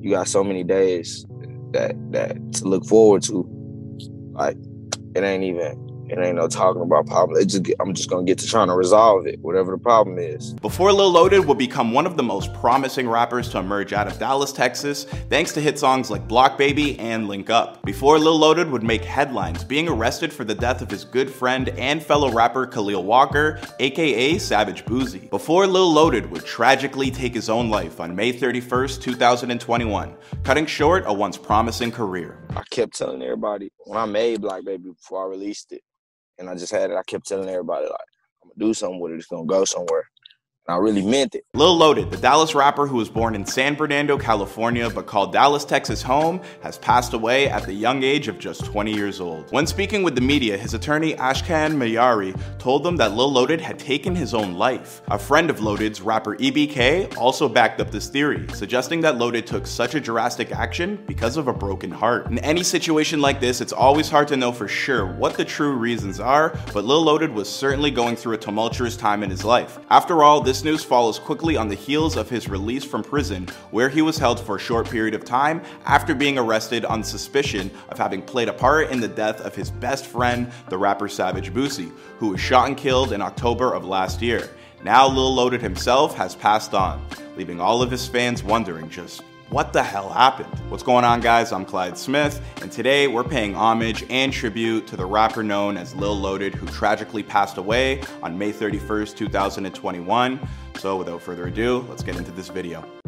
You got so many days that that to look forward to. Like it ain't even it ain't no talking about problem. Just, I'm just gonna get to trying to resolve it, whatever the problem is. Before Lil Loaded would become one of the most promising rappers to emerge out of Dallas, Texas, thanks to hit songs like Block Baby and Link Up. Before Lil Loaded would make headlines, being arrested for the death of his good friend and fellow rapper Khalil Walker, aka Savage Boosie. Before Lil Loaded would tragically take his own life on May 31st, 2021, cutting short a once promising career. I kept telling everybody when I made Block Baby before I released it and I just had it. I kept telling everybody like, I'm gonna do something with it. It's gonna go somewhere. I really meant it. Lil Loaded, the Dallas rapper who was born in San Bernardino, California, but called Dallas, Texas home, has passed away at the young age of just 20 years old. When speaking with the media, his attorney Ashkan Mehryari told them that Lil Loaded had taken his own life. A friend of Loaded's, rapper EBK, also backed up this theory, suggesting that Loaded took such a drastic action because of a broken heart. In any situation like this, it's always hard to know for sure what the true reasons are, but Lil Loaded was certainly going through a tumultuous time in his life. After all, this news follows quickly on the heels of his release from prison, where he was held for a short period of time after being arrested on suspicion of having played a part in the death of his best friend, the rapper Savage Boosie, who was shot and killed in October of last year. Now Lil Loaded himself has passed on, leaving all of his fans wondering just what the hell happened? What's going on, guys? I'm Clyde Smith, and today we're paying homage and tribute to the rapper known as Lil Loaded, who tragically passed away on May 31st, 2021. So, without further ado, let's get into this video.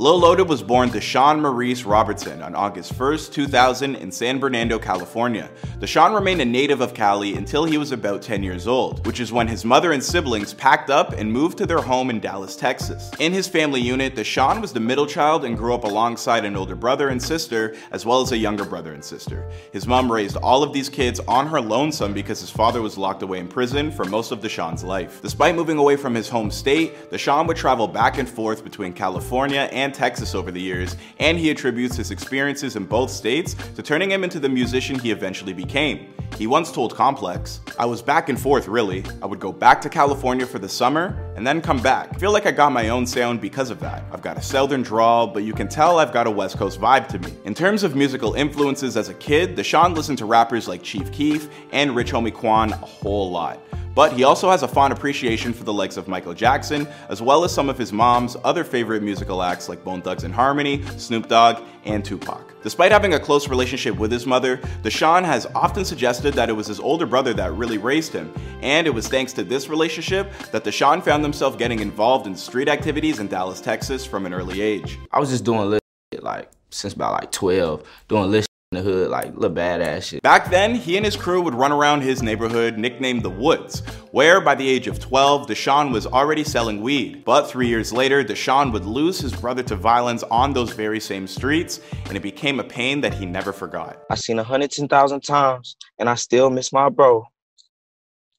Lil Loaded was born to Deshaun Maurice Robertson on August 1st, 2000 in San Bernardino, California. Deshaun remained a native of Cali until he was about 10 years old, which is when his mother and siblings packed up and moved to their home in Dallas, Texas. In his family unit, Deshaun was the middle child and grew up alongside an older brother and sister, as well as a younger brother and sister. His mom raised all of these kids on her lonesome because his father was locked away in prison for most of Deshaun's life. Despite moving away from his home state, Deshaun would travel back and forth between California and and Texas over the years, and he attributes his experiences in both states to turning him into the musician he eventually became. He once told Complex, I was back and forth really. I would go back to California for the summer and then come back. I feel like I got my own sound because of that. I've got a southern drawl, but you can tell I've got a West Coast vibe to me. In terms of musical influences as a kid, Deshaun listened to rappers like Chief Keef and Rich Homie Quan a whole lot. But he also has a fond appreciation for the likes of Michael Jackson, as well as some of his mom's other favorite musical acts like Bone Thugs and Harmony, Snoop Dogg, and Tupac. Despite having a close relationship with his mother, Deshaun has often suggested that it was his older brother that really raised him, and it was thanks to this relationship that Deshaun found himself getting involved in street activities in Dallas, Texas from an early age. I was just doing little like since about like 12, doing little in the hood, like little badass shit. Back then, he and his crew would run around his neighborhood nicknamed The Woods, where by the age of 12, Deshaun was already selling weed. But three years later, Deshaun would lose his brother to violence on those very same streets, and it became a pain that he never forgot. I seen a hundred ten thousand times, and I still miss my bro.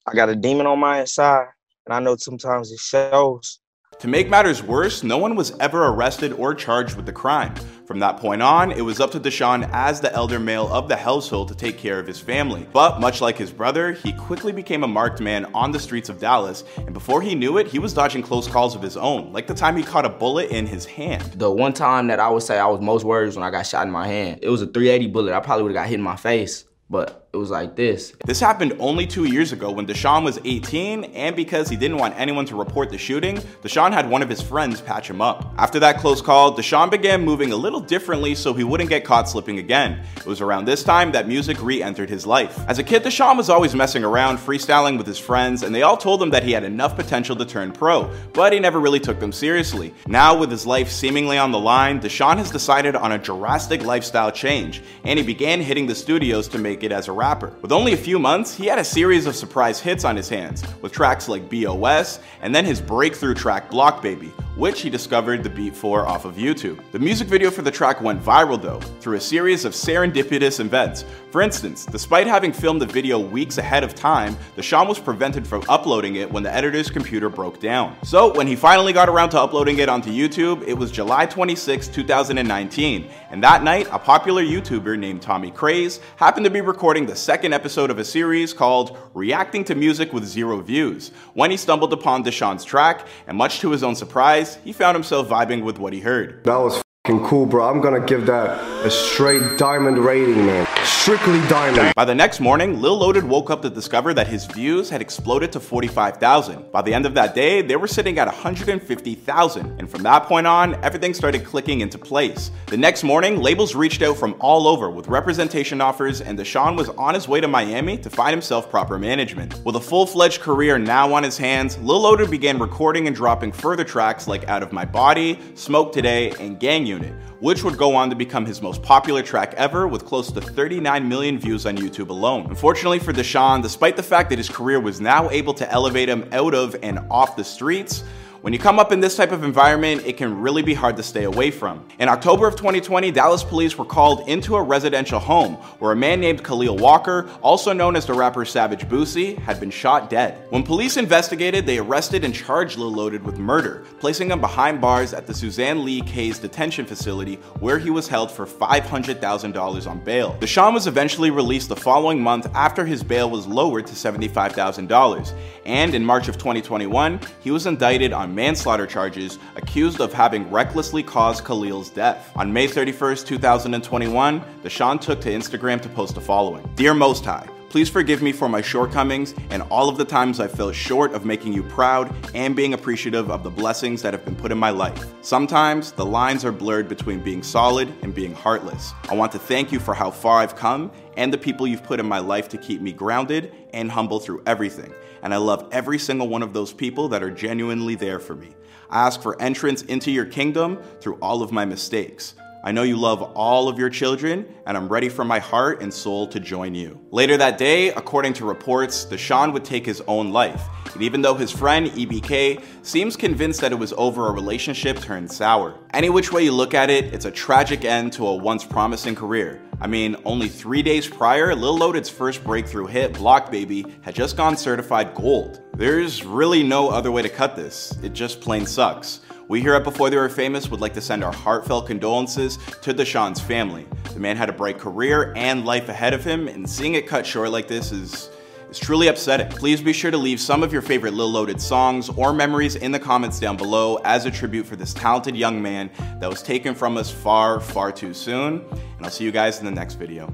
I got a demon on my inside, and I know sometimes it shows. To make matters worse, no one was ever arrested or charged with the crime. From that point on, it was up to Deshaun as the elder male of the household to take care of his family. But much like his brother, he quickly became a marked man on the streets of Dallas, and before he knew it, he was dodging close calls of his own, like the time he caught a bullet in his hand. The one time that I would say I was most worried was when I got shot in my hand. It was a 380 bullet. I probably would have got hit in my face but it was like this. This happened only two years ago when Deshaun was 18, and because he didn't want anyone to report the shooting, Deshaun had one of his friends patch him up. After that close call, Deshaun began moving a little differently so he wouldn't get caught slipping again. It was around this time that music re entered his life. As a kid, Deshaun was always messing around, freestyling with his friends, and they all told him that he had enough potential to turn pro, but he never really took them seriously. Now, with his life seemingly on the line, Deshaun has decided on a drastic lifestyle change, and he began hitting the studios to make it as a rapper. With only a few months, he had a series of surprise hits on his hands, with tracks like BOS and then his breakthrough track Block Baby, which he discovered the beat for off of YouTube. The music video for the track went viral though, through a series of serendipitous events. For instance, despite having filmed the video weeks ahead of time, the Deshaun was prevented from uploading it when the editor's computer broke down. So when he finally got around to uploading it onto YouTube, it was July 26, 2019, and that night, a popular YouTuber named Tommy Craze happened to be recording the second episode of a series called Reacting to Music with Zero Views, when he stumbled upon Deshaun's track, and much to his own surprise, he found himself vibing with what he heard. That was cool, bro. I'm gonna give that a straight diamond rating, man. Strictly diamond. By the next morning, Lil Loaded woke up to discover that his views had exploded to 45,000. By the end of that day, they were sitting at 150,000, and from that point on, everything started clicking into place. The next morning, labels reached out from all over with representation offers, and Deshaun was on his way to Miami to find himself proper management. With a full fledged career now on his hands, Lil Loaded began recording and dropping further tracks like Out of My Body, Smoke Today, and Gang Unit, which would go on to become his most popular track ever with close to 39 million views on YouTube alone. Unfortunately for Deshaun, despite the fact that his career was now able to elevate him out of and off the streets, when you come up in this type of environment, it can really be hard to stay away from. In October of 2020, Dallas police were called into a residential home where a man named Khalil Walker, also known as the rapper Savage Boosie, had been shot dead. When police investigated, they arrested and charged Lil Loaded with murder, placing him behind bars at the Suzanne Lee Kays detention facility where he was held for $500,000 on bail. Deshaun was eventually released the following month after his bail was lowered to $75,000, and in March of 2021, he was indicted on manslaughter charges, accused of having recklessly caused Khalil's death. On May 31st, 2021, Deshaun took to Instagram to post the following Dear Most High, Please forgive me for my shortcomings and all of the times I fell short of making you proud and being appreciative of the blessings that have been put in my life. Sometimes the lines are blurred between being solid and being heartless. I want to thank you for how far I've come and the people you've put in my life to keep me grounded and humble through everything. And I love every single one of those people that are genuinely there for me. I ask for entrance into your kingdom through all of my mistakes. I know you love all of your children, and I'm ready for my heart and soul to join you. Later that day, according to reports, Deshaun would take his own life. And even though his friend, EBK, seems convinced that it was over, a relationship turned sour. Any which way you look at it, it's a tragic end to a once promising career. I mean, only three days prior, Lil Loaded's first breakthrough hit, Block Baby, had just gone certified gold. There's really no other way to cut this. It just plain sucks. We here at Before They Were Famous would like to send our heartfelt condolences to Deshaun's family. The man had a bright career and life ahead of him, and seeing it cut short like this is is truly upsetting. Please be sure to leave some of your favorite Lil Loaded songs or memories in the comments down below as a tribute for this talented young man that was taken from us far, far too soon. And I'll see you guys in the next video.